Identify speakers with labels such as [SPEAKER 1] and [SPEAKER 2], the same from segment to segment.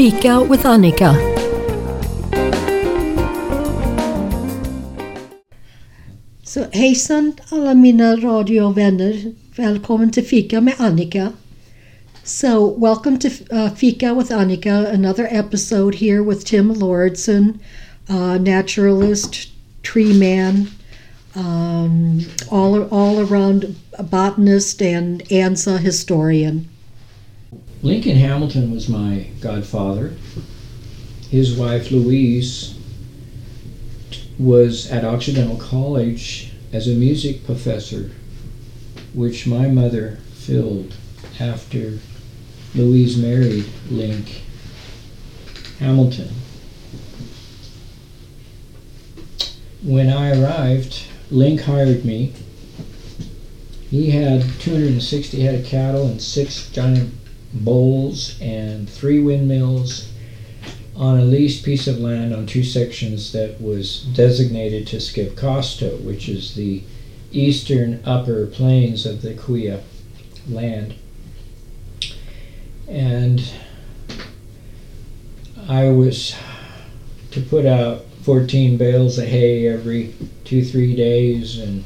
[SPEAKER 1] Fika with Annika. Så hejsan alla mina radiovänner. Välkommen till Fika med Annika. So, welcome to uh, Fika with Annika, another episode here with Tim Lordson, uh, naturalist, tree man, um, all all around botanist and ANZA historian.
[SPEAKER 2] Lincoln Hamilton was my godfather. His wife Louise was at Occidental College as a music professor, which my mother filled after Louise married Link Hamilton. When I arrived, Link hired me. He had 260 head of cattle and six giant bulls and three windmills on a leased piece of land on two sections that was designated to Skip Costo, which is the eastern upper plains of the Kuya land. And I was to put out 14 bales of hay every two, three days and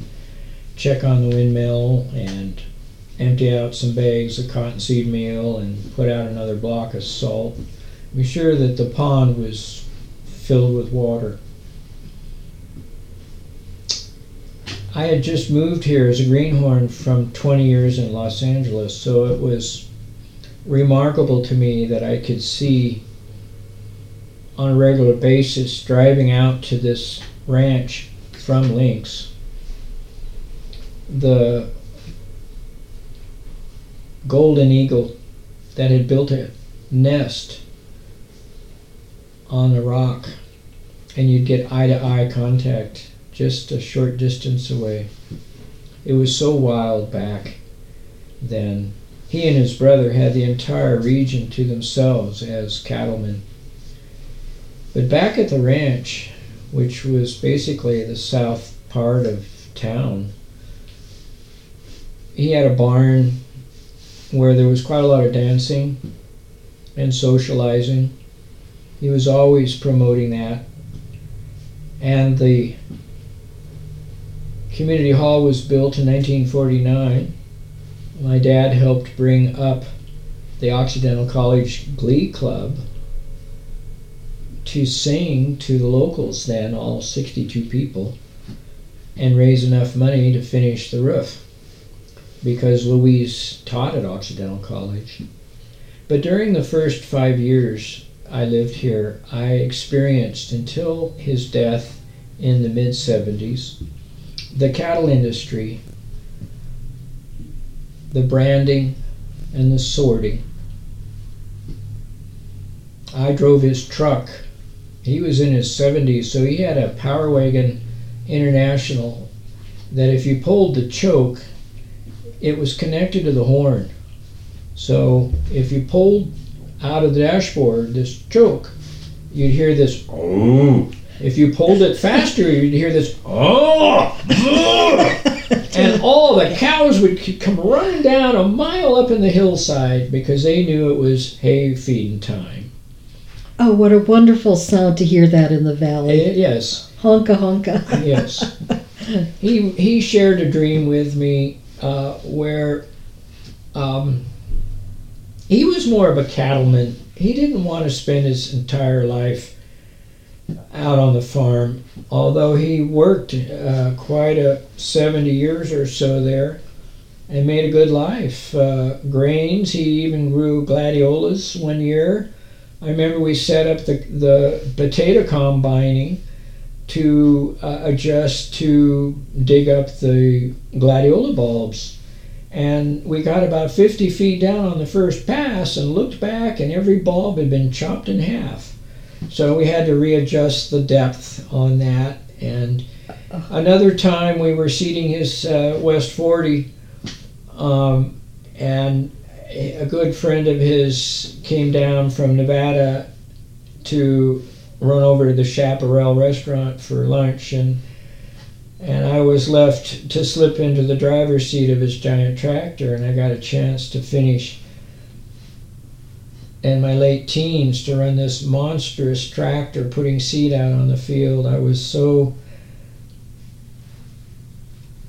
[SPEAKER 2] check on the windmill and empty out some bags of cottonseed meal and put out another block of salt. Be sure that the pond was filled with water. I had just moved here as a greenhorn from 20 years in Los Angeles, so it was remarkable to me that I could see on a regular basis driving out to this ranch from Link's the golden eagle that had built a nest on a rock and you'd get eye to eye contact just a short distance away. It was so wild back then. He and his brother had the entire region to themselves as cattlemen. But back at the ranch, which was basically the south part of town, he had a barn where there was quite a lot of dancing and socializing. He was always promoting that. And the community hall was built in 1949. My dad helped bring up the Occidental College Glee Club to sing to the locals then, all 62 people, and raise enough money to finish the roof because Louise taught at Occidental College. But during the first five years I lived here, I experienced until his death in the mid 70s the cattle industry, the branding, and the sorting. I drove his truck. He was in his 70s, so he had a Power Wagon International that if you pulled the choke, it was connected to the horn. So if you pulled out of the dashboard this choke, you'd hear this oh. If you pulled it faster, you'd hear this oh, and all the cows would come running down a mile up in the hillside because they knew it was hay feeding time.
[SPEAKER 1] Oh, what a wonderful sound to hear that in the valley.
[SPEAKER 2] Uh, yes.
[SPEAKER 1] Honka honka.
[SPEAKER 2] yes. He he shared a dream with me uh, where um, he was more of a cattleman. He didn't want to spend his entire life out on the farm, although he worked uh, quite a 70 years or so there and made a good life. Uh, grains, he even grew gladiolas one year. I remember we set up the, the potato combining to uh, adjust to dig up the gladiola bulbs. And we got about 50 feet down on the first pass and looked back, and every bulb had been chopped in half. So we had to readjust the depth on that. And another time we were seeding his uh, West 40, um, and a good friend of his came down from Nevada to run over to the Chaparral restaurant for lunch and and I was left to slip into the driver's seat of his giant tractor and I got a chance to finish in my late teens to run this monstrous tractor putting seed out on the field. I was so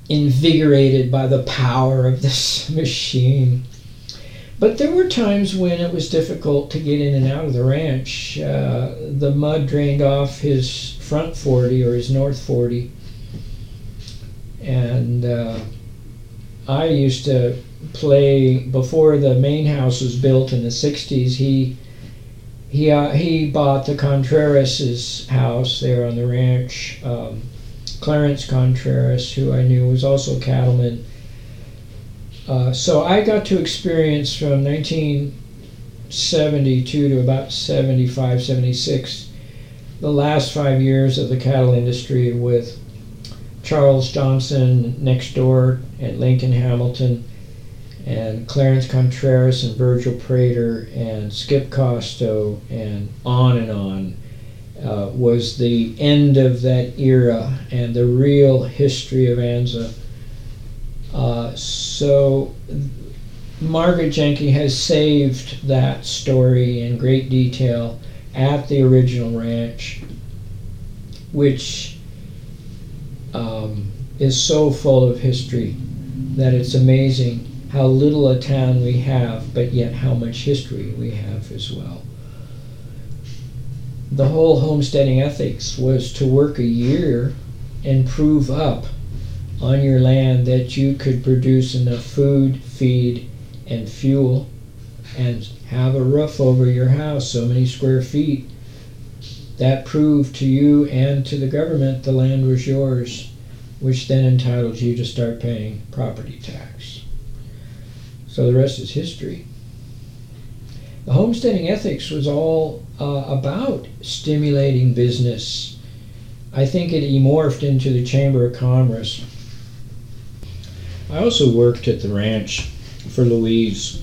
[SPEAKER 2] invigorated by the power of this machine. But there were times when it was difficult to get in and out of the ranch. Uh, the mud drained off his front 40 or his north 40. And uh, I used to play before the main house was built in the 60s. He he uh, he bought the Contreras' house there on the ranch. Um, Clarence Contreras, who I knew was also a cattleman. Uh, so I got to experience from 1972 to about 75, 76, the last five years of the cattle industry with Charles Johnson next door and Lincoln Hamilton, and Clarence Contreras and Virgil Prater and Skip Costo, and on and on. Uh, was the end of that era and the real history of ANZA. Uh, so Margaret Jenke has saved that story in great detail at the original ranch, which um, is so full of history that it's amazing how little a town we have, but yet how much history we have as well. The whole homesteading ethics was to work a year and prove up on your land that you could produce enough food, feed, and fuel and have a roof over your house, so many square feet. That proved to you and to the government the land was yours, which then entitled you to start paying property tax. So the rest is history. The homesteading ethics was all uh, about stimulating business. I think it morphed into the Chamber of Commerce. I also worked at the ranch for Louise,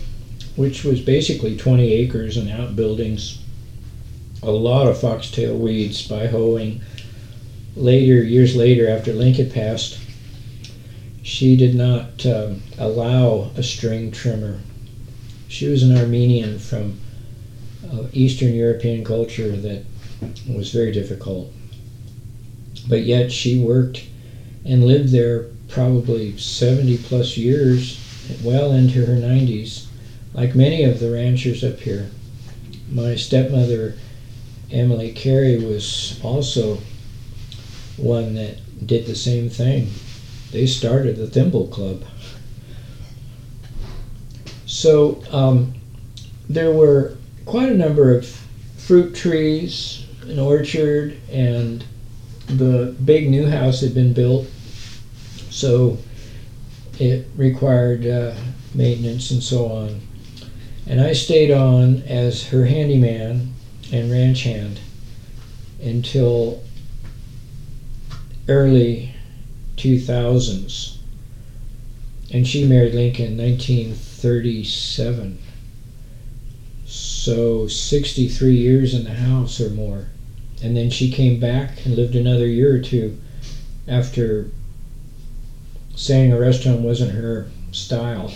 [SPEAKER 2] which was basically 20 acres and outbuildings, a lot of foxtail weeds by hoeing. Later, years later, after Link had passed, she did not um, allow a string trimmer she was an Armenian from uh, Eastern European culture that was very difficult. But yet she worked and lived there probably 70 plus years, well into her 90s, like many of the ranchers up here. My stepmother, Emily Carey, was also one that did the same thing. They started the Thimble Club. So um, there were quite a number of fruit trees, an orchard, and the big new house had been built. So it required uh, maintenance and so on. And I stayed on as her handyman and ranch hand until early 2000s. And she married Lincoln in 1937. So 63 years in the house or more. And then she came back and lived another year or two after saying a restaurant wasn't her style.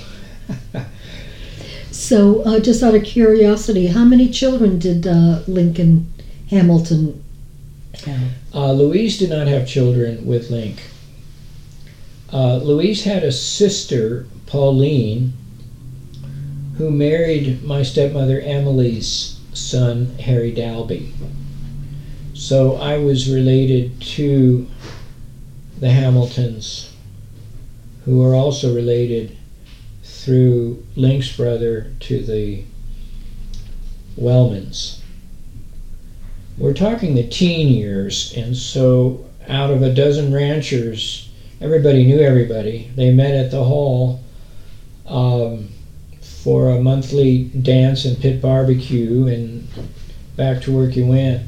[SPEAKER 1] so, uh, just out of curiosity, how many children did uh, Lincoln Hamilton have?
[SPEAKER 2] Uh, Louise did not have children with Link. Uh, Louise had a sister, Pauline, who married my stepmother Emily's son, Harry Dalby. So I was related to the Hamiltons, who are also related through Link's brother to the Wellmans. We're talking the teen years, and so out of a dozen ranchers, everybody knew everybody. They met at the hall. Um, for a monthly dance and pit barbecue, and back to work you went.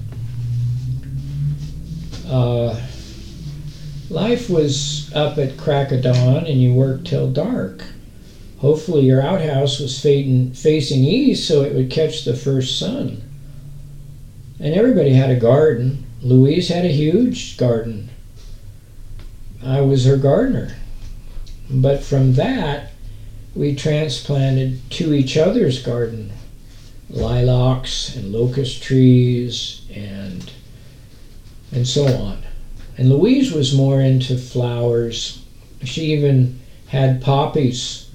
[SPEAKER 2] Uh, life was up at crack of dawn, and you worked till dark. Hopefully, your outhouse was facing, facing east so it would catch the first sun. And everybody had a garden. Louise had a huge garden. I was her gardener. But from that, we transplanted to each other's garden. lilacs and locust trees and and so on. And Louise was more into flowers. She even had poppies,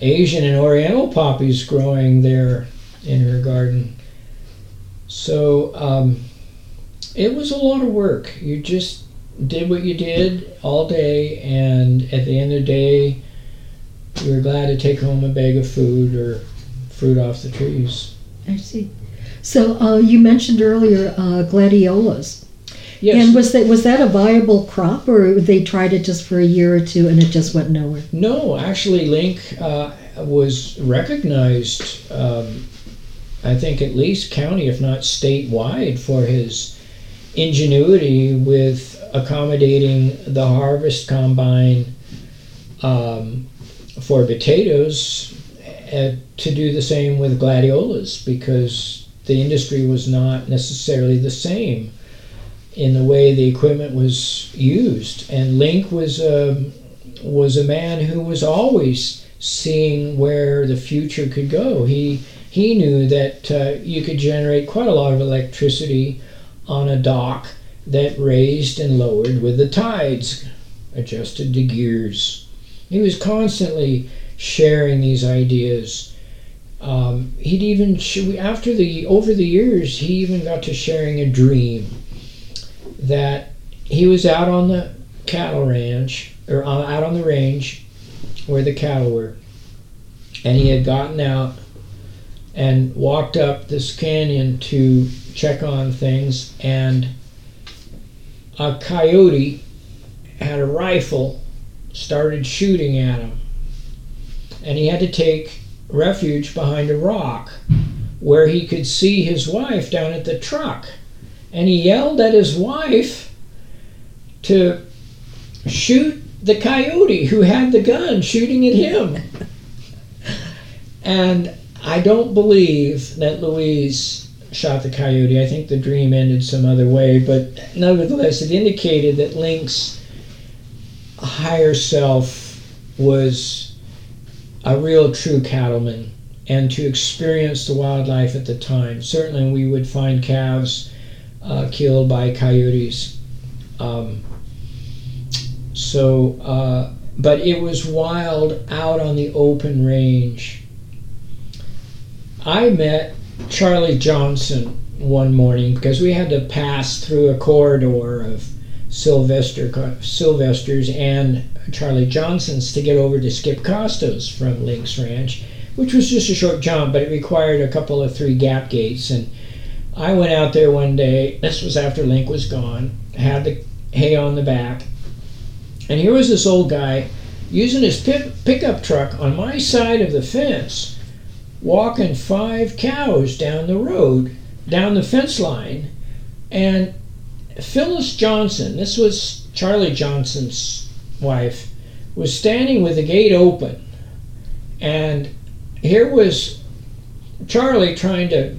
[SPEAKER 2] Asian and Oriental poppies growing there in her garden. So um, it was a lot of work. You just did what you did all day, and at the end of the day, you were glad to take home a bag of food or fruit off the trees.
[SPEAKER 1] I see. So uh, you mentioned earlier uh, gladiolas.
[SPEAKER 2] Yes.
[SPEAKER 1] And was that was that a viable crop, or they tried it just for a year or two and it just went nowhere?
[SPEAKER 2] No, actually, Link uh, was recognized, um, I think, at least county, if not statewide, for his ingenuity with accommodating the harvest combine um, for potatoes uh, to do the same with gladiolas because the industry was not necessarily the same in the way the equipment was used. And Link was a, was a man who was always seeing where the future could go. He he knew that uh, you could generate quite a lot of electricity on a dock that raised and lowered with the tides, adjusted to gears. He was constantly sharing these ideas. Um, he'd even after the over the years he even got to sharing a dream that he was out on the cattle ranch or uh, out on the range where the cattle were, and he had gotten out and walked up this canyon to check on things, and a coyote had a rifle, started shooting at him, and he had to take refuge behind a rock where he could see his wife down at the truck and he yelled at his wife to shoot the coyote who had the gun shooting at him. and I don't believe that Louise shot the coyote. I think the dream ended some other way, but nevertheless, it indicated that Link's higher self was a real true cattleman and to experience the wildlife at the time. Certainly, we would find calves uh, killed by coyotes. Um, so, uh, but it was wild out on the open range. I met Charlie Johnson one morning because we had to pass through a corridor of Sylvester Sylvester's and Charlie Johnson's to get over to Skip Costa's from Link's Ranch, which was just a short jump, but it required a couple of three gap gates and I went out there one day, this was after Link was gone, had the hay on the back, and here was this old guy using his pickup truck on my side of the fence, walking five cows down the road, down the fence line. And Phyllis Johnson, this was Charlie Johnson's wife, was standing with the gate open. And here was Charlie trying to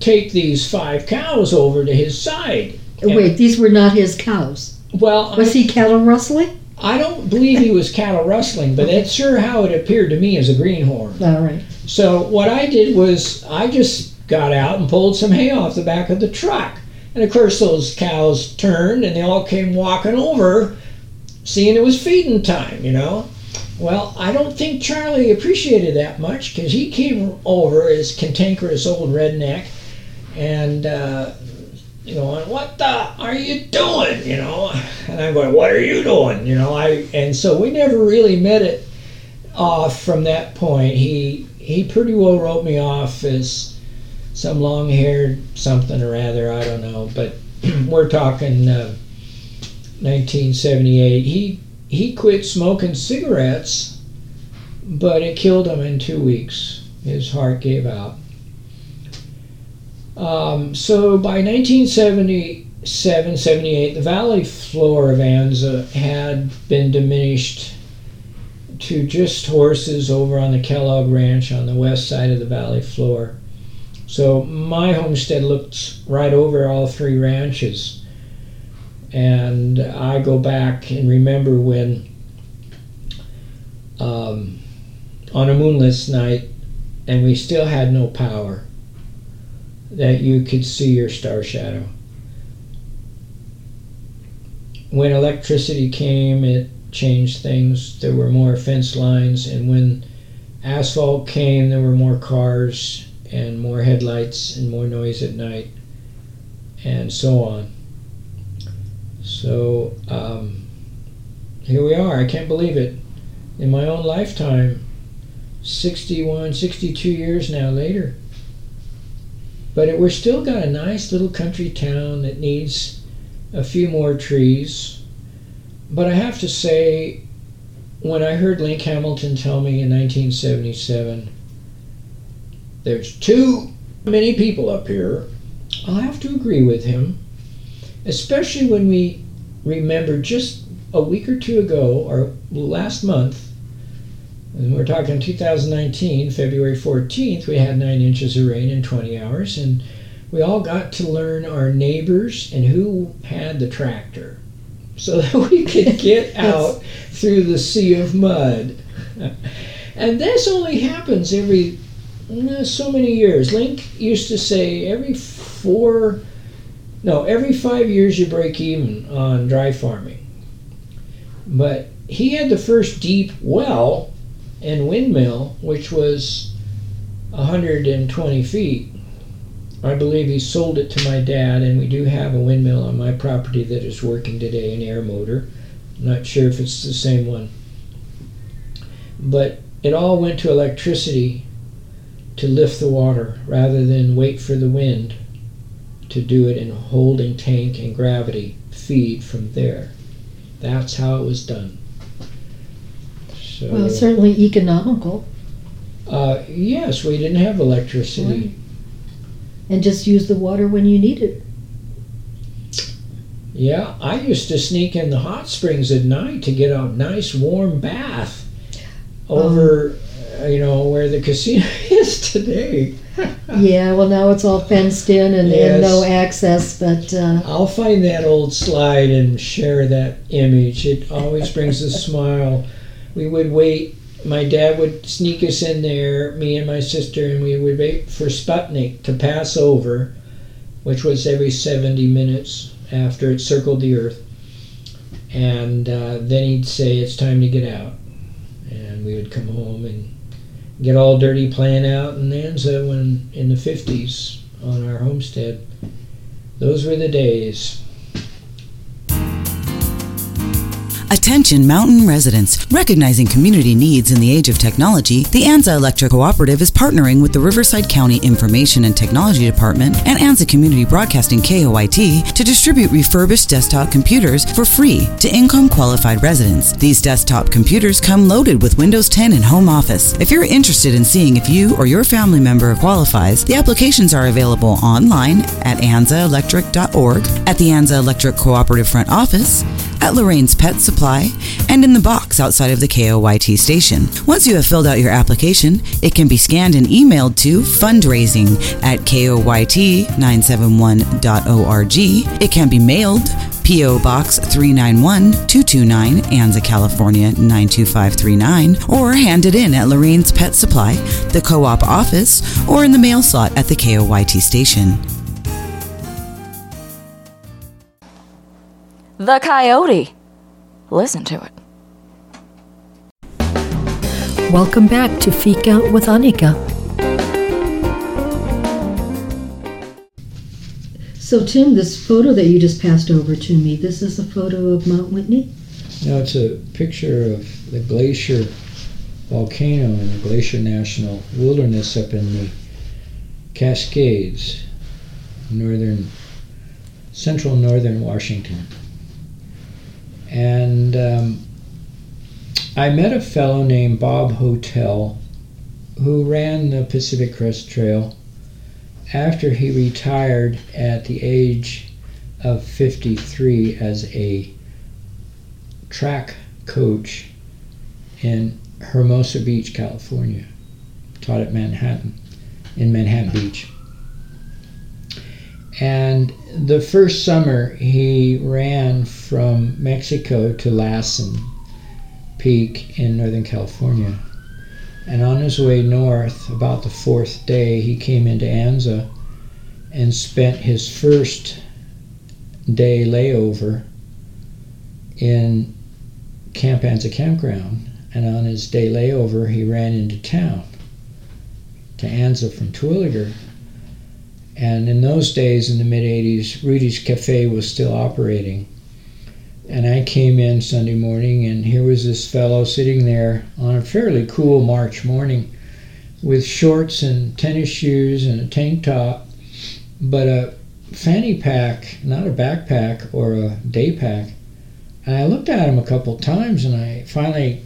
[SPEAKER 2] take these five cows over to his side.
[SPEAKER 1] Uh, wait, these were not his cows.
[SPEAKER 2] Well,
[SPEAKER 1] was I, he cattle rustling?
[SPEAKER 2] I don't believe he was cattle rustling, but that's sure how it appeared to me as a greenhorn.
[SPEAKER 1] All right.
[SPEAKER 2] So what I did was I just got out and pulled some hay off the back of the truck. And of course, those cows turned and they all came walking over, seeing it was feeding time, you know. Well, I don't think Charlie appreciated that much because he came over as cantankerous old redneck and uh, you know, what the are you doing? You know, and I'm going, what are you doing? You know, I and so we never really met it off from that point. He he pretty well wrote me off as some long-haired something or other. I don't know, but we're talking uh, 1978. He he quit smoking cigarettes, but it killed him in two weeks. His heart gave out. Um, so by 1977 78, the valley floor of Anza had been diminished to just horses over on the Kellogg Ranch on the west side of the valley floor. So my homestead looked right over all three ranches. And I go back and remember when, um, on a moonless night, and we still had no power that you could see your star shadow. When electricity came, it changed things. There were more fence lines, and when asphalt came, there were more cars and more headlights and more noise at night, and so on. So um, here we are. I can't believe it. In my own lifetime, 61, 62 years now later. But it, we're still got a nice little country town that needs a few more trees. But I have to say, when I heard Link Hamilton tell me in 1977, there's too many people up here, I'll have to agree with him, especially when we remember just a week or two ago, or last month, and we're talking 2019, February 14th, we had nine inches of rain in 20 hours, and we all got to learn our neighbors and who had the tractor so that we could get out through the sea of mud. and this only happens every mm, so many years. Link used to say every four, no, every five years you break even on dry farming. But he had the first deep well and windmill, which was 120 feet. I believe he sold it to my dad, and we do have a windmill on my property that is working today, an air motor. Not sure if it's the same one. But it all went to electricity to lift the water rather than wait for the wind to do it in holding tank and gravity feed from there. That's how it was done.
[SPEAKER 1] So, well, certainly economical.
[SPEAKER 2] Uh, yes, we didn't have electricity. Right.
[SPEAKER 1] And just use the water when you need it.
[SPEAKER 2] Yeah, I used to sneak in the hot springs at night to get a nice warm bath over, um, you know, where the casino is today.
[SPEAKER 1] yeah, well, now it's all fenced in and, yes. and no access, but. Uh,
[SPEAKER 2] I'll find that old slide and share that image. It always brings a smile we would wait. My dad would sneak us in there, me and my sister, and we would wait for Sputnik to pass over, which was every 70 minutes after it circled the Earth. And uh, then he'd say, It's time to get out. And we would come home and get all dirty playing out in Anza when in the 50s on our homestead. Those were the days.
[SPEAKER 3] Attention mountain residents. Recognizing community needs in the age of technology, the Anza Electric Cooperative is partnering with the Riverside County Information and Technology Department and Anza Community Broadcasting KOYT to distribute refurbished desktop computers for free to income qualified residents. These desktop computers come loaded with Windows 10 and Home Office. If you're interested in seeing if you or your family member qualifies, the applications are available online at anzaelectric.org, at the Anza Electric Cooperative Front Office, at Lorraine's Pet Supply, and in the box outside of the KOYT station. Once you have filled out your application, it can be scanned and emailed to fundraising at koyt971.org. It can be mailed P.O. Box 391 229, Anza, California 92539, or handed in at Lorraine's Pet Supply, the co op office, or in the mail slot at the KOYT station.
[SPEAKER 4] The Coyote. Listen to it.
[SPEAKER 1] Welcome back to Fika with Annika. So, Tim, this photo that you just passed over to me, this is a photo of Mount Whitney?
[SPEAKER 2] No, it's a picture of the glacier volcano in the Glacier National Wilderness up in the Cascades, northern, central northern Washington. And um, I met a fellow named Bob Holtel who ran the Pacific Crest Trail after he retired at the age of 53 as a track coach in Hermosa Beach, California. Taught at Manhattan, in Manhattan Beach. And the first summer, he ran from Mexico to Lassen Peak in Northern California. And on his way north, about the fourth day, he came into Anza and spent his first day layover in Camp Anza campground. And on his day layover, he ran into town to Anza from Terwilliger. And in those days, in the mid 80s, Rudy's Cafe was still operating. And I came in Sunday morning, and here was this fellow sitting there on a fairly cool March morning with shorts and tennis shoes and a tank top, but a fanny pack, not a backpack or a day pack. And I looked at him a couple times, and I finally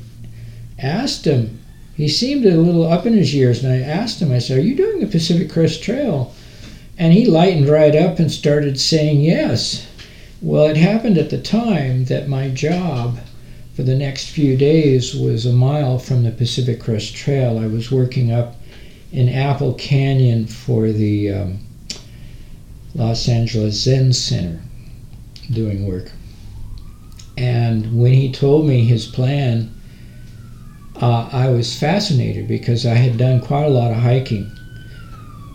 [SPEAKER 2] asked him. He seemed a little up in his years, and I asked him, I said, Are you doing the Pacific Crest Trail? And he lightened right up and started saying yes. Well, it happened at the time that my job for the next few days was a mile from the Pacific Crest Trail. I was working up in Apple Canyon for the um, Los Angeles Zen Center doing work. And when he told me his plan, uh, I was fascinated because I had done quite a lot of hiking.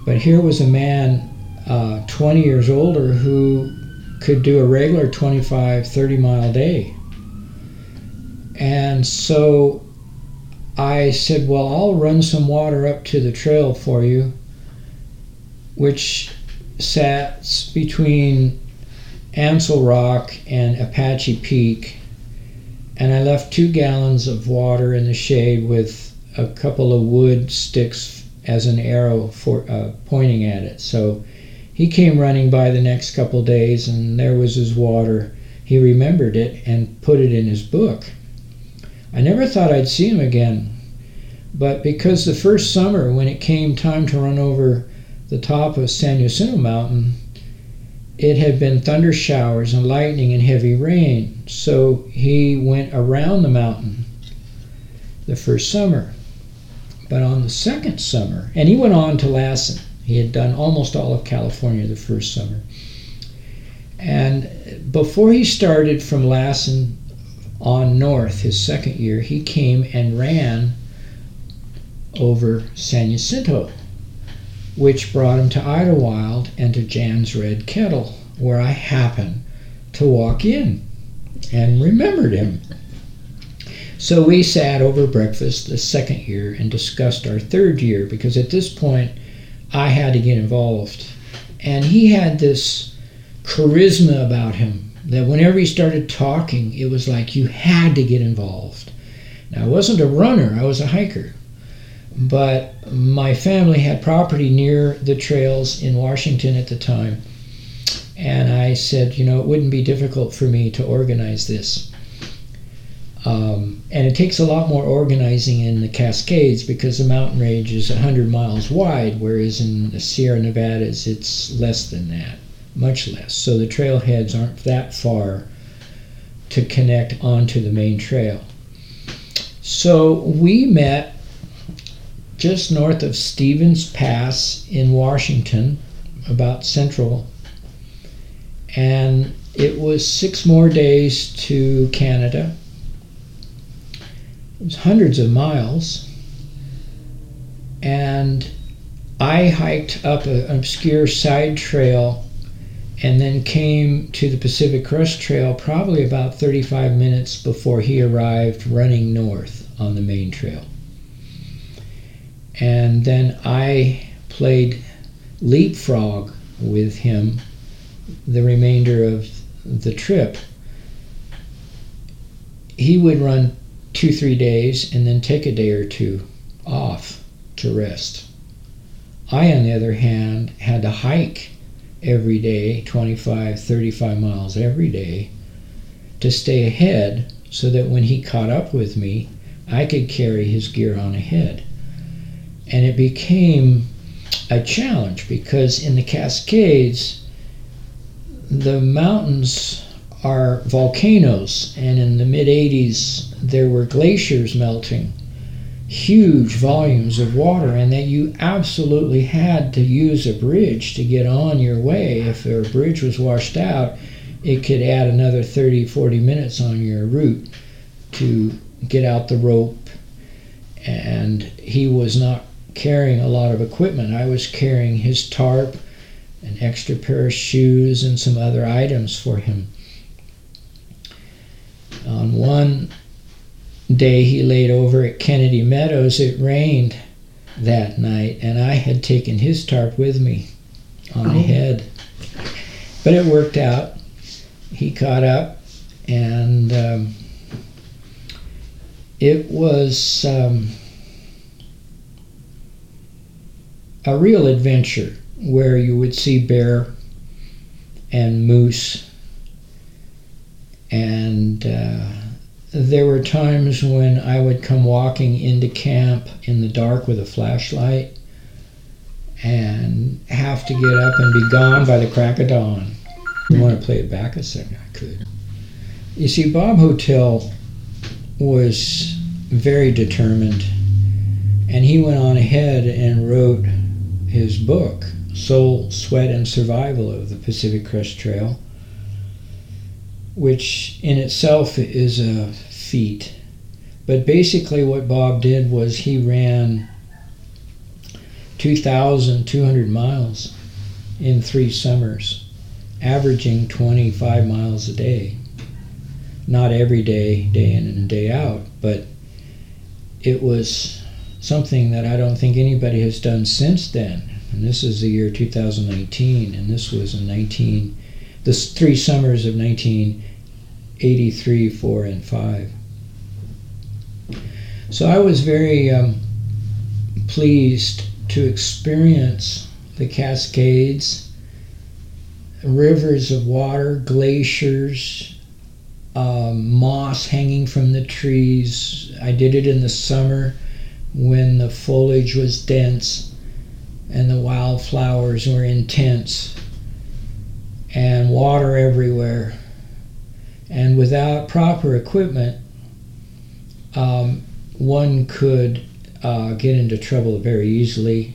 [SPEAKER 2] But here was a man uh, 20 years older who could do a regular 25, 30 mile day. And so I said, Well, I'll run some water up to the trail for you, which sat between Antsell Rock and Apache Peak. And I left two gallons of water in the shade with a couple of wood sticks as an arrow for uh, pointing at it. So he came running by the next couple days, and there was his water. He remembered it and put it in his book. I never thought I'd see him again, but because the first summer, when it came time to run over the top of San Jacinto Mountain, it had been thunder showers and lightning and heavy rain. So he went around the mountain the first summer. But on the second summer, and he went on to Lassen, he had done almost all of California the first summer. And before he started from Lassen on north, his second year, he came and ran over San Jacinto, which brought him to Idyllwild and to Jan's Red Kettle, where I happened to walk in and remembered him. So we sat over breakfast the second year and discussed our third year because at this point I had to get involved. And he had this charisma about him that whenever he started talking, it was like you had to get involved. Now, I wasn't a runner, I was a hiker. But my family had property near the trails in Washington at the time. And I said, you know, it wouldn't be difficult for me to organize this. Um, and it takes a lot more organizing in the Cascades because the mountain range is 100 miles wide, whereas in the Sierra Nevadas it's less than that, much less. So the trailheads aren't that far to connect onto the main trail. So we met just north of Stevens Pass in Washington, about central, and it was six more days to Canada hundreds of miles. And I hiked up an obscure side trail and then came to the Pacific Crest Trail probably about 35 minutes before he arrived running north on the main trail. And then I played leapfrog with him the remainder of the trip. He would run two, three days and then take a day or two off to rest. I, on the other hand, had to hike every day, 25, 35 miles every day, to stay ahead so that when he caught up with me, I could carry his gear on ahead. And it became a challenge because in the Cascades, the mountains are volcanoes, and in the mid 80s, there were glaciers melting, huge volumes of water, and that you absolutely had to use a bridge to get on your way. If a bridge was washed out, it could add another 30, 40 minutes on your route to get out the rope. And he was not carrying a lot of equipment. I was carrying his tarp an extra pair of shoes, and some other items for him. On one day he laid over at Kennedy Meadows, it rained that night, and I had taken his tarp with me on
[SPEAKER 1] Oh.
[SPEAKER 2] ahead. But it worked out. He caught up, and um, it was um, a real adventure where you would see bear and moose and uh, there were times when I would come walking into camp in the dark with a flashlight and have to get up and be gone by the crack of dawn. You want to play it back a second? I could. You see, Bob Holtel was very determined, and he went on ahead and wrote his book, Soul, Sweat, and Survival of the Pacific Crest Trail, which in itself is a feat. But basically, what Bob did was he ran 2,200 miles in three summers, averaging 25 miles a day. Not every day, day in and day out, but it was something that I don't think anybody has done since then. And this is the year 2019, and this was in 19, the three summers of 1983, 4, and 5. So I was very um, pleased to experience the Cascades, rivers of water, glaciers, um, moss hanging from the trees. I did it in the summer when the foliage was dense and the wildflowers were intense and water everywhere. And without proper equipment, um, one could uh, get into trouble very easily.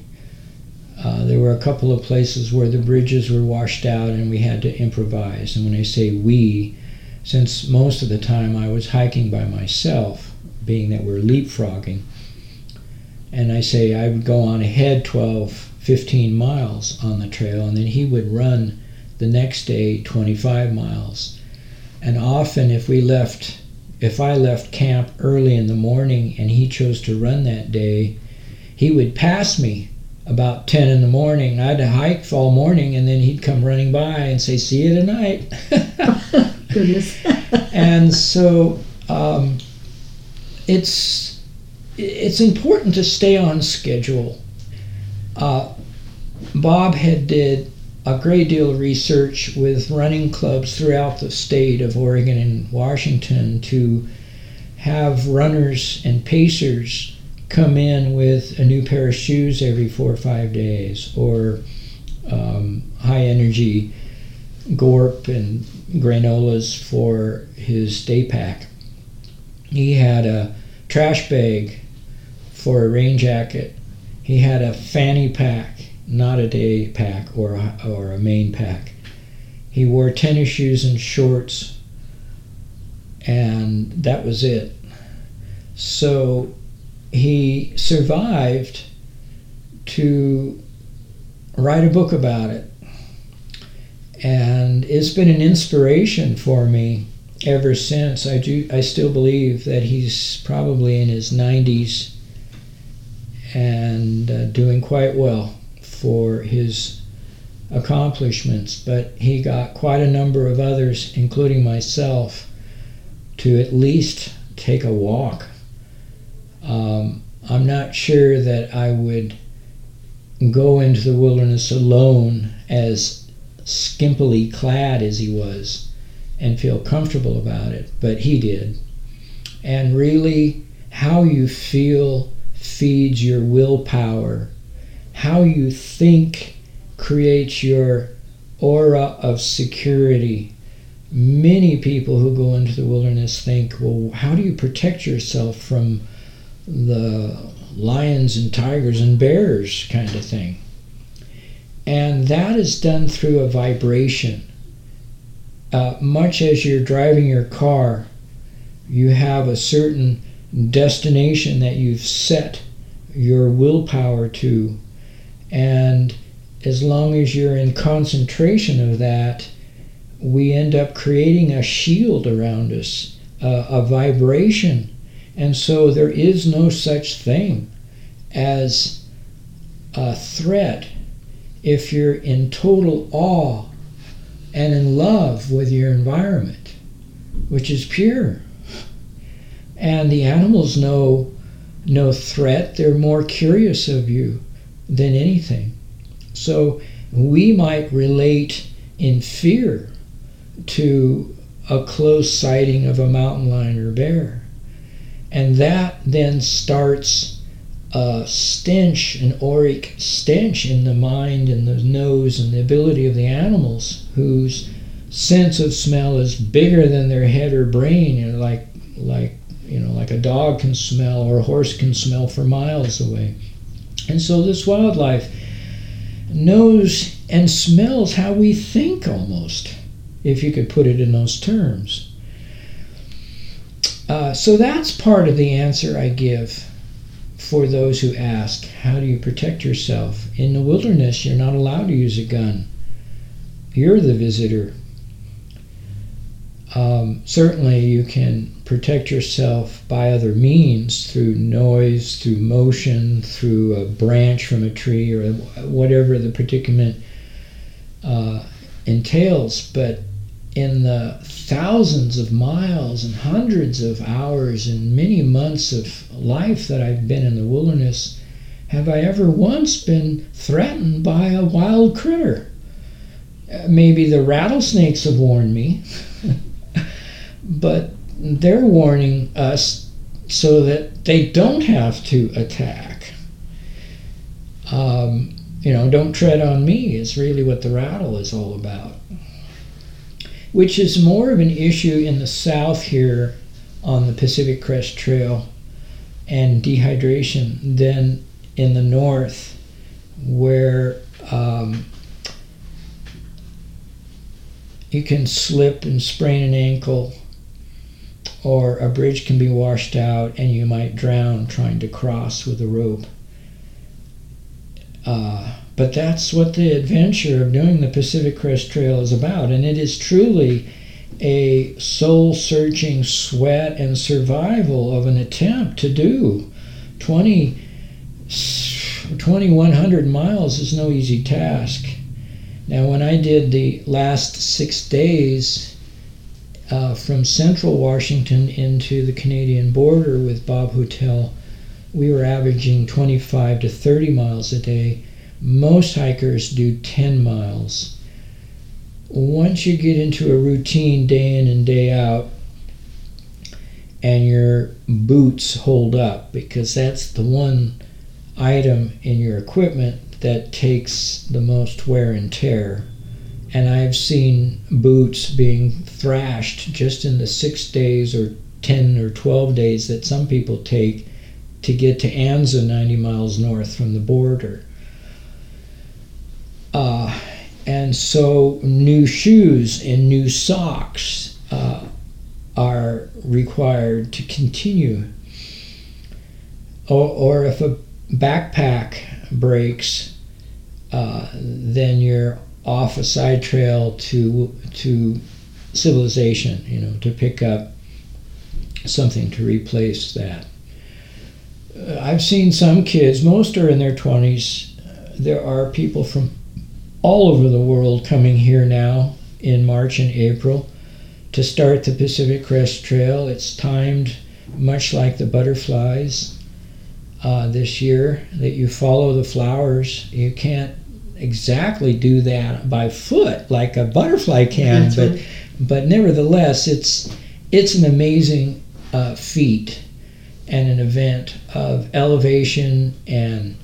[SPEAKER 2] Uh, there were a couple of places where the bridges were washed out and we had to improvise. And when I say we, since most of the time I was hiking by myself, being that we're leapfrogging, and I say I would go on ahead 12, 15 miles on the trail, and then he would run the next day 25 miles. And often, if we left, if I left camp early in the morning and he chose to run that day, he would pass me about 10 in the morning. I'd hike all morning, and then he'd come running by and say, See you tonight.
[SPEAKER 1] Goodness.
[SPEAKER 2] and so um, it's it's important to stay on schedule. Uh, Bob had did a great deal of research with running clubs throughout the state of Oregon and Washington to have runners and pacers come in with a new pair of shoes every four or five days or um, high energy gorp and granolas for his day pack. He had a trash bag for a rain jacket. He had a fanny pack, not a day pack or a, or a main pack. He wore tennis shoes and shorts, and that was it. So he survived to write a book about it and it's been an inspiration for me ever since. I do. I still believe that he's probably in his 90s and uh, doing quite well for his accomplishments. But he got quite a number of others, including myself, to at least take a walk. Um, I'm not sure that I would go into the wilderness alone as skimpily clad as he was and feel comfortable about it, but he did. And really, how you feel feeds your willpower. How you think creates your aura of security. Many people who go into the wilderness think, well, how do you protect yourself from the lions and tigers and bears kind of thing? And that is done through a vibration. Uh, much as you're driving your car, you have a certain destination that you've set your willpower to. And as long as you're in concentration of that, we end up creating a shield around us, a, a vibration. And so there is no such thing as a threat if you're in total awe and in love with your environment, which is pure. And the animals know no threat, they're more curious of you than anything. So we might relate in fear to a close sighting of a mountain lion or bear. And that then starts a stench, an auric stench in the mind and the nose and the ability of the animals whose sense of smell is bigger than their head or brain, you know, like like you know, like a dog can smell or a horse can smell for miles away. And so this wildlife knows and smells how we think almost, if you could put it in those terms. Uh, so that's part of the answer I give for those who ask, How do you protect yourself? In the wilderness, you're not allowed to use a gun. You're the visitor. Um, certainly, you can protect yourself by other means through noise, through motion, through a branch from a tree, or whatever the predicament uh, entails. But in the thousands of miles and hundreds of hours and many months of life that I've been in the wilderness, have I ever once been threatened by a wild critter? Maybe the rattlesnakes have warned me. but they're warning us so that they don't have to attack. Um, you know, don't tread on me is really what the rattle is all about. Which is more of an issue in the south here on the Pacific Crest Trail and dehydration than in the north, where um, you can slip and sprain an ankle or a bridge can be washed out and you might drown trying to cross with a rope. Uh, but that's what the adventure of doing the Pacific Crest Trail is about, and it is truly a soul searching sweat and survival of an attempt to do 20, 2100 miles is no easy task. Now, when I did the last six days uh, from central Washington into the Canadian border with Bob Holtel, we were averaging 25 to 30 miles a day. Most hikers do 10 miles. Once you get into a routine day in and day out, and your boots hold up, because that's the one item in your equipment that takes the most wear and tear and I've seen boots being thrashed just in the six days or 10 or 12 days that some people take to get to Anza 90 miles north from the border. Uh, and so new shoes and new socks uh, are required to continue. Or, or if a backpack breaks, uh, then you're off a side trail to to civilization, you know, to pick up something to replace that. Uh, I've seen some kids, most are in their 20s. Uh, there are people from all over the world coming here now in March and April to start the Pacific Crest Trail. It's timed much like the butterflies uh, this year that you follow the flowers. You can't exactly do that by foot like a butterfly can, That's but right. But nevertheless, it's it's an amazing uh, feat and an event of elevation and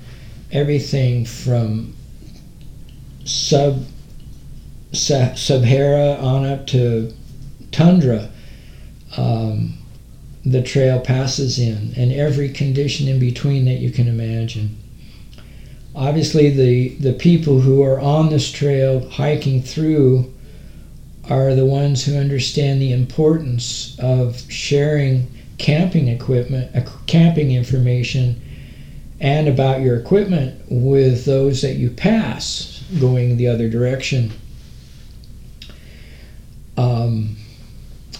[SPEAKER 2] everything from sub Sahara on up to tundra. Um, the trail passes in, and every condition in between that you can imagine obviously the the people who are on this trail hiking through are the ones who understand the importance of sharing camping equipment uh, camping information and about your equipment with those that you pass going the other direction. Um,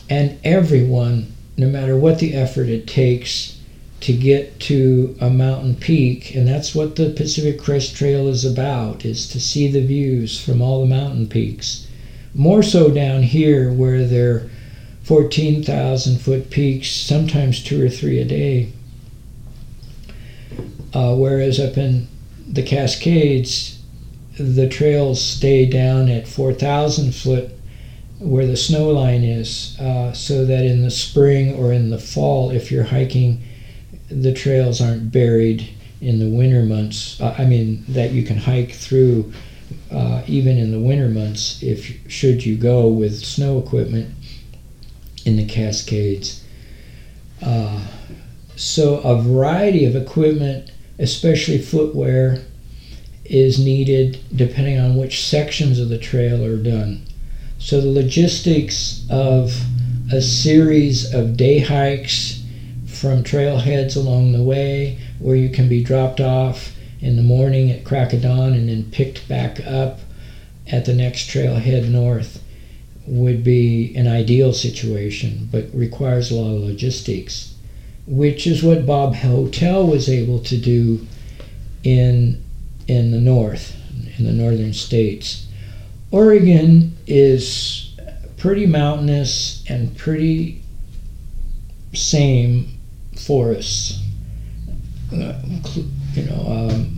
[SPEAKER 2] and everyone, no matter what the effort it takes to get to a mountain peak, and that's what the Pacific Crest Trail is about, is to see the views from all the mountain peaks. More so down here where they're 14,000 foot peaks, sometimes two or three a day. Uh, whereas up in the Cascades, the trails stay down at 4,000 foot where the snow line is, uh, so that in the spring or in the fall, if you're hiking, the trails aren't buried in the winter months. Uh, I mean, that you can hike through uh, even in the winter months if should you go with snow equipment in the Cascades. Uh, so a variety of equipment, especially footwear, is needed depending on which sections of the trail are done. So the logistics of a series of day hikes from trailheads along the way where you can be dropped off in the morning at crack of dawn and then picked back up at the next trailhead north would be an ideal situation, but requires a lot of logistics, which is what Bob Holtel was able to do in in the north, in the northern states. Oregon is pretty mountainous and pretty same forests. Uh, you know, um,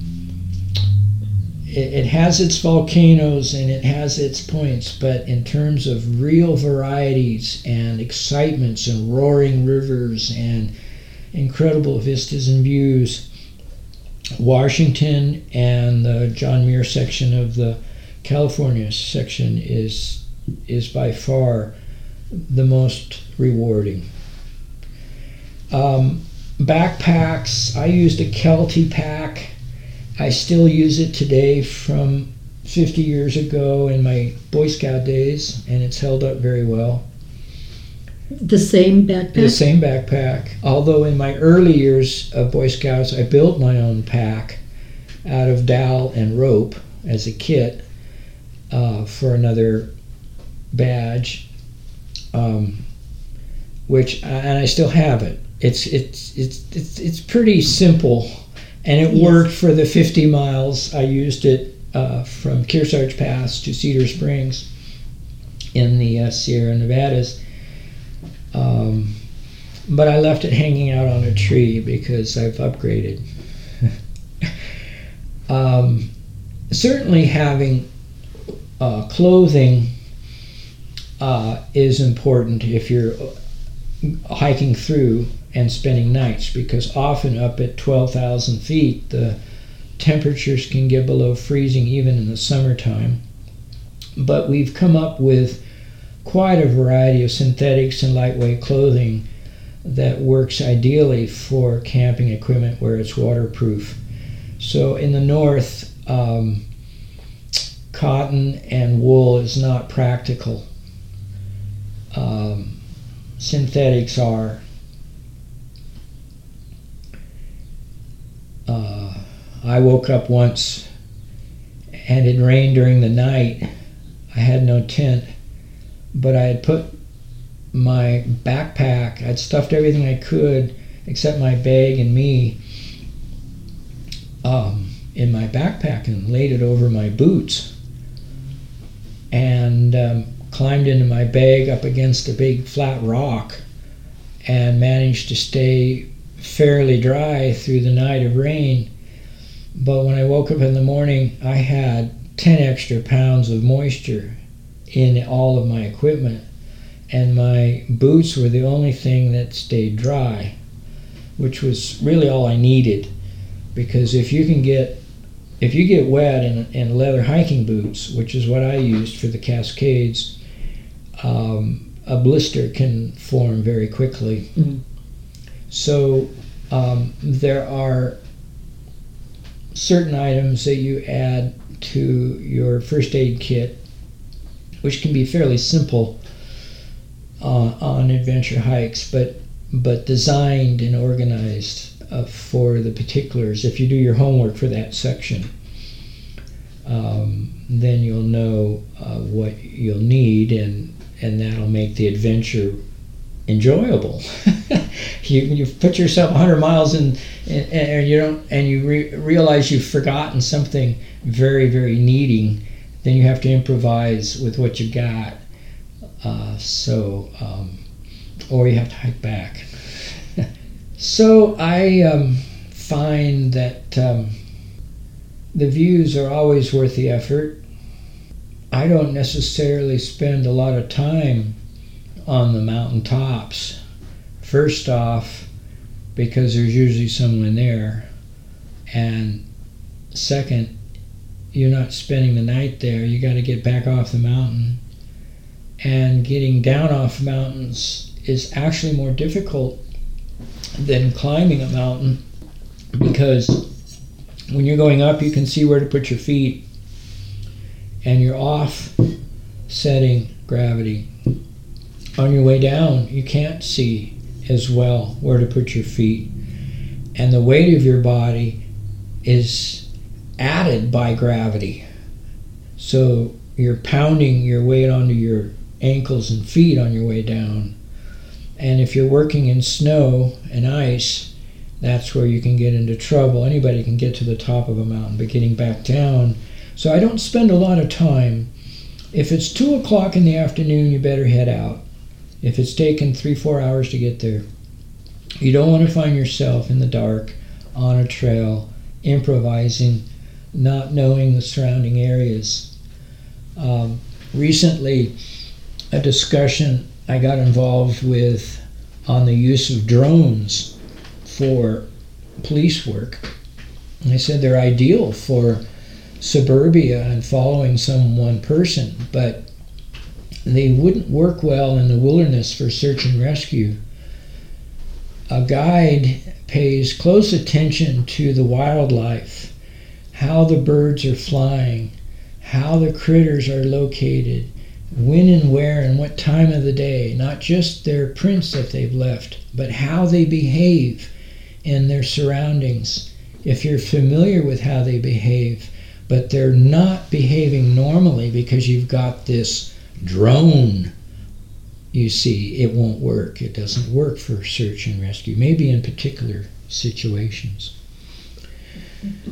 [SPEAKER 2] it, it has its volcanoes and it has its points, but in terms of real varieties and excitements and roaring rivers and incredible vistas and views, Washington and the John Muir section of the California section is is by far the most rewarding. Um, backpacks, I used a Kelty pack I still use it today from 50 years ago in my Boy Scout days, and it's held up very well.
[SPEAKER 1] The same backpack?
[SPEAKER 2] The same backpack. Although in my early years of Boy Scouts, I built my own pack out of dowel and rope as a kit uh, for another badge, um, which and I still have it. It's it's it's it's it's pretty simple and it yes. worked for the 50 miles. I used it uh, from Kearsarge Pass to Cedar Springs in the uh, Sierra Nevadas. Um, but I left it hanging out on a tree because I've upgraded. um, certainly, having uh, clothing uh, is important if you're hiking through and spending nights because often up at 12,000 feet the temperatures can get below freezing even in the summertime. But we've come up with quite a variety of synthetics and lightweight clothing that works ideally for camping equipment where it's waterproof. So in the north, um, cotton and wool is not practical. Um, synthetics are. Uh, I woke up once and it rained during the night. I had no tent, but I had put my backpack, I'd stuffed everything I could except my bag and me um, in my backpack and laid it over my boots. And um, climbed into my bag up against a big flat rock and managed to stay fairly dry through the night of rain. But when I woke up in the morning, I had 10 extra pounds of moisture in all of my equipment, and my boots were the only thing that stayed dry, which was really all I needed. Because if you can get if you get wet in, in leather hiking boots, which is what I used for the Cascades, um, a blister can form very quickly. Mm-hmm. So um, there are certain items that you add to your first aid kit, which can be fairly simple uh, on adventure hikes, but but designed and organized uh, for the particulars. If you do your homework for that section. um, then you'll know uh, what you'll need, and and that'll make the adventure enjoyable. you you put yourself 100 miles in, and, and you don't, and you re- realize you've forgotten something very very needing, then you have to improvise with what you got. Uh, so, um, or you have to hike back. so I um, find that um, the views are always worth the effort. I don't necessarily spend a lot of time on the mountain tops. First off, because there's usually someone there, and second, you're not spending the night there. You got to get back off the mountain and getting down off mountains is actually more difficult than climbing a mountain because when you're going up, you can see where to put your feet, and you're off setting gravity. On your way down, you can't see as well where to put your feet, and the weight of your body is added by gravity. So you're pounding your weight onto your ankles and feet on your way down. And if you're working in snow and ice, that's where you can get into trouble. Anybody can get to the top of a mountain, but getting back down. So I don't spend a lot of time. If it's two o'clock in the afternoon, you better head out. If it's taken three, four hours to get there, you don't want to find yourself in the dark on a trail, improvising, not knowing the surrounding areas. Um, recently, a discussion I got involved with on the use of drones for police work. And I said they're ideal for suburbia and following some one person, but they wouldn't work well in the wilderness for search and rescue. A guide pays close attention to the wildlife, how the birds are flying, how the critters are located, when and where and what time of the day, not just their prints that they've left, but how they behave in their surroundings. If you're familiar with how they behave, but they're not behaving normally because you've got this drone, you see, it won't work. It doesn't work for search and rescue, maybe in particular situations.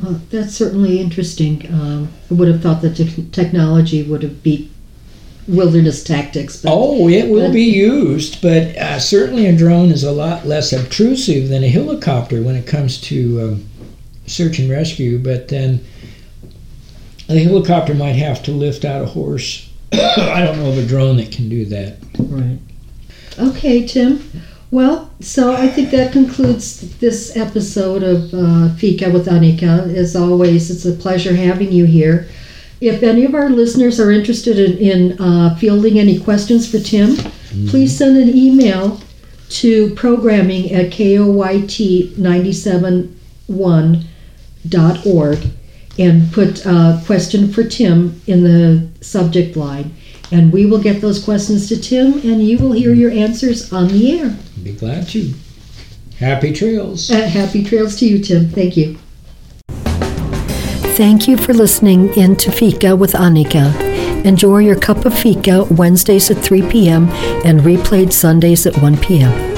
[SPEAKER 1] Well, that's certainly interesting. Um, I would have thought that te- technology would have beat wilderness tactics. But,
[SPEAKER 2] Oh, it will
[SPEAKER 1] but-
[SPEAKER 2] be used, but uh, certainly a drone is a lot less obtrusive than a helicopter when it comes to um, search and rescue. But then a helicopter might have to lift out a horse. I don't know of a drone that can do that.
[SPEAKER 1] Right. Okay, Tim. Well, so I think that concludes this episode of uh, Fika with Annika. As always, it's a pleasure having you here. If any of our listeners are interested in, in uh, fielding any questions for Tim, please send an email to programming at koyt971.org and put uh, question for Tim in the subject line. And we will get those questions to Tim, and you will hear your answers on the air.
[SPEAKER 2] Be glad to. Happy trails.
[SPEAKER 1] Uh, happy trails to you, Tim. Thank you. Thank you for listening in to Fika with Annika. Enjoy your cup of fika Wednesdays at 3 p.m. and replayed Sundays at 1 p.m.